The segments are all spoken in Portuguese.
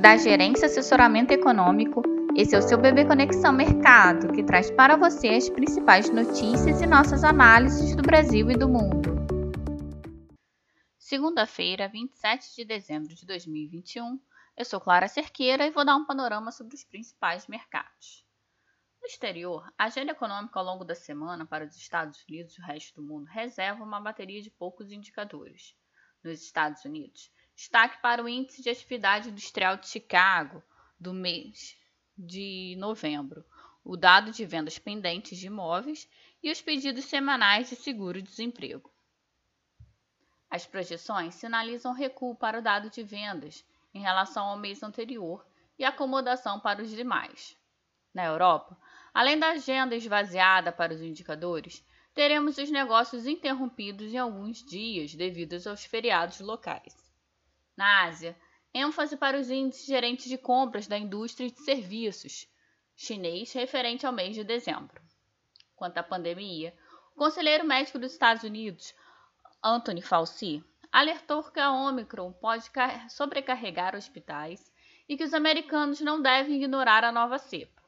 da Gerência Assessoramento Econômico. Esse é o seu Bebê Conexão Mercado, que traz para você as principais notícias e nossas análises do Brasil e do mundo. Segunda-feira, 27 de dezembro de 2021. Eu sou Clara Cerqueira e vou dar um panorama sobre os principais mercados. No exterior, a agenda econômica ao longo da semana para os Estados Unidos e o resto do mundo reserva uma bateria de poucos indicadores. Nos Estados Unidos, destaque para o Índice de Atividade Industrial de Chicago do mês de novembro, o dado de vendas pendentes de imóveis e os pedidos semanais de seguro-desemprego. As projeções sinalizam recuo para o dado de vendas em relação ao mês anterior e acomodação para os demais. Na Europa, além da agenda esvaziada para os indicadores, teremos os negócios interrompidos em alguns dias devido aos feriados locais. Na Ásia, ênfase para os índices gerentes de compras da indústria e de serviços chinês referente ao mês de dezembro. Quanto à pandemia, o conselheiro médico dos Estados Unidos, Anthony Fauci, alertou que a Omicron pode sobrecarregar hospitais e que os americanos não devem ignorar a nova cepa.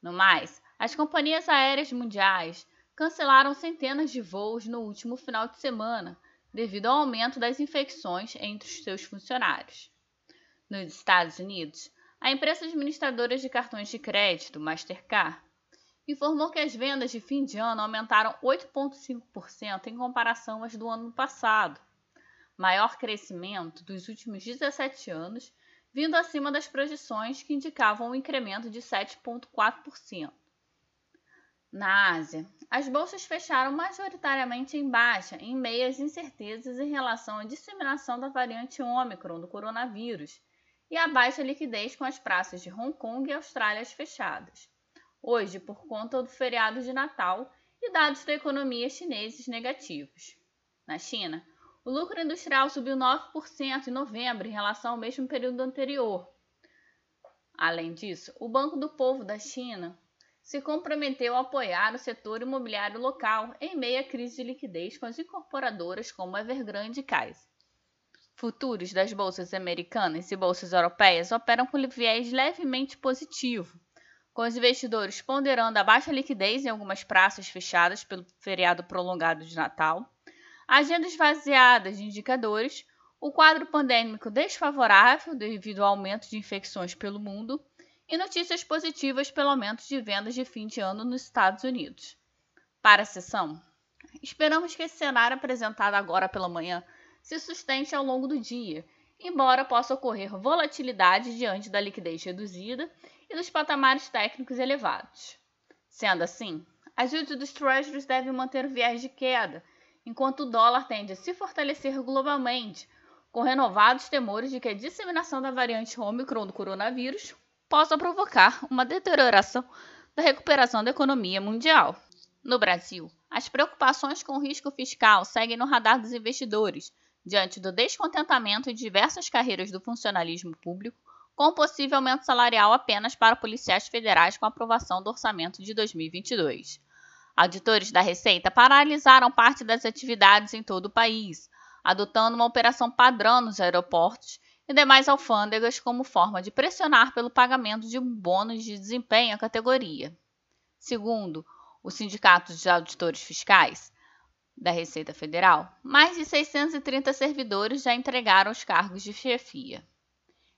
No mais, as companhias aéreas mundiais cancelaram centenas de voos no último final de semana devido ao aumento das infecções entre os seus funcionários. Nos Estados Unidos, a empresa administradora de cartões de crédito, Mastercard, informou que as vendas de fim de ano aumentaram 8,5% em comparação às do ano passado, maior crescimento dos últimos 17 anos, vindo acima das projeções que indicavam um incremento de 7,4%. Na Ásia, as bolsas fecharam majoritariamente em baixa, em meio às incertezas em relação à disseminação da variante Ômicron do coronavírus e a baixa liquidez com as praças de Hong Kong e Austrália fechadas. Hoje, por conta do feriado de Natal e dados da economia chineses negativos. Na China, o lucro industrial subiu 9% em novembro em relação ao mesmo período anterior. Além disso, o Banco do Povo da China se comprometeu a apoiar o setor imobiliário local em meio à crise de liquidez com as incorporadoras como Evergrande e Kaiser. Futuros das bolsas americanas e bolsas europeias operam com viés levemente positivo, com os investidores ponderando a baixa liquidez em algumas praças fechadas pelo feriado prolongado de Natal, agendas esvaziadas de indicadores, o quadro pandêmico desfavorável devido ao aumento de infecções pelo mundo e notícias positivas pelo aumento de vendas de fim de ano nos Estados Unidos. Para a sessão, esperamos que esse cenário apresentado agora pela manhã se sustente ao longo do dia, embora possa ocorrer volatilidade diante da liquidez reduzida e dos patamares técnicos elevados. Sendo assim, as yields dos treasuries devem manter o viés de queda, enquanto o dólar tende a se fortalecer globalmente, com renovados temores de que a disseminação da variante Omicron do coronavírus possa provocar uma deterioração da recuperação da economia mundial. No Brasil, as preocupações com o risco fiscal seguem no radar dos investidores, diante do descontentamento de diversas carreiras do funcionalismo público, com possível aumento salarial apenas para policiais federais com aprovação do orçamento de 2022. Auditores da Receita paralisaram parte das atividades em todo o país, adotando uma operação padrão nos aeroportos e demais alfândegas como forma de pressionar pelo pagamento de um bônus de desempenho à categoria. Segundo o Sindicato de Auditores Fiscais da Receita Federal, mais de 630 servidores já entregaram os cargos de chefia.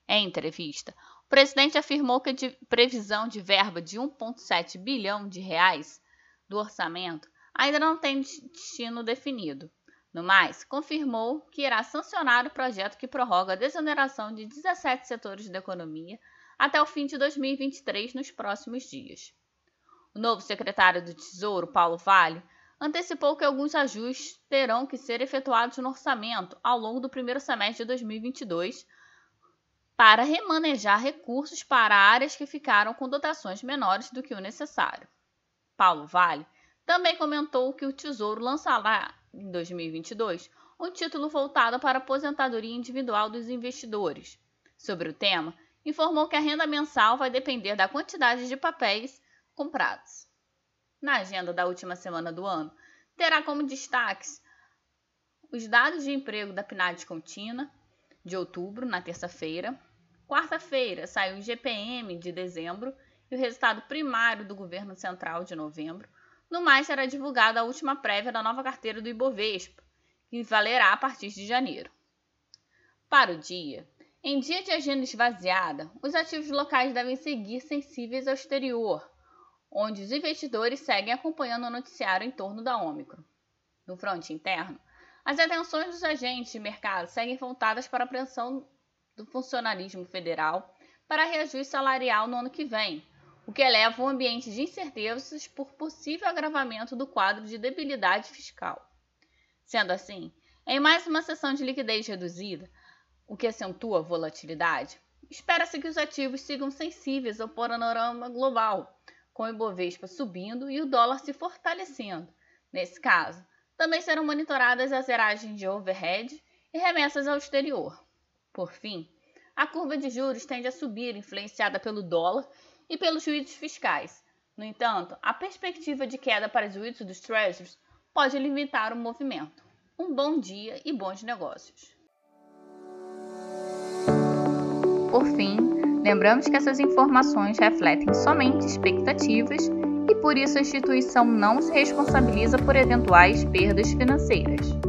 Em entrevista, o presidente afirmou que a previsão de verba de 1,7 bilhão de reais do orçamento ainda não tem destino definido, no mais, confirmou que irá sancionar o projeto que prorroga a desoneração de 17 setores da economia até o fim de 2023 nos próximos dias. O novo secretário do Tesouro, Paulo Vale, antecipou que alguns ajustes terão que ser efetuados no orçamento ao longo do primeiro semestre de 2022 para remanejar recursos para áreas que ficaram com dotações menores do que o necessário. Paulo Vale também comentou que o Tesouro lançará em 2022, um título voltado para a aposentadoria individual dos investidores. Sobre o tema, informou que a renda mensal vai depender da quantidade de papéis comprados. Na agenda da última semana do ano, terá como destaques os dados de emprego da PNAD contínua de outubro, na terça-feira, quarta-feira, saiu o GPM de dezembro e o resultado primário do governo central de novembro. No mais, será divulgada a última prévia da nova carteira do Ibovespa, que valerá a partir de janeiro. Para o dia, em dia de agenda esvaziada, os ativos locais devem seguir sensíveis ao exterior, onde os investidores seguem acompanhando o noticiário em torno da Ômicron. No fronte interno, as atenções dos agentes de mercado seguem voltadas para a apreensão do funcionalismo federal para reajuste salarial no ano que vem, o que eleva o ambiente de incertezas por possível agravamento do quadro de debilidade fiscal. Sendo assim, em mais uma sessão de liquidez reduzida, o que acentua a volatilidade, espera-se que os ativos sigam sensíveis ao panorama global, com o Ibovespa subindo e o dólar se fortalecendo. Nesse caso, também serão monitoradas as zeragens de overhead e remessas ao exterior. Por fim, a curva de juros tende a subir, influenciada pelo dólar e pelos juízos fiscais. No entanto, a perspectiva de queda para os juízos dos Treasuries pode limitar o movimento. Um bom dia e bons negócios. Por fim, lembramos que essas informações refletem somente expectativas e por isso a instituição não se responsabiliza por eventuais perdas financeiras.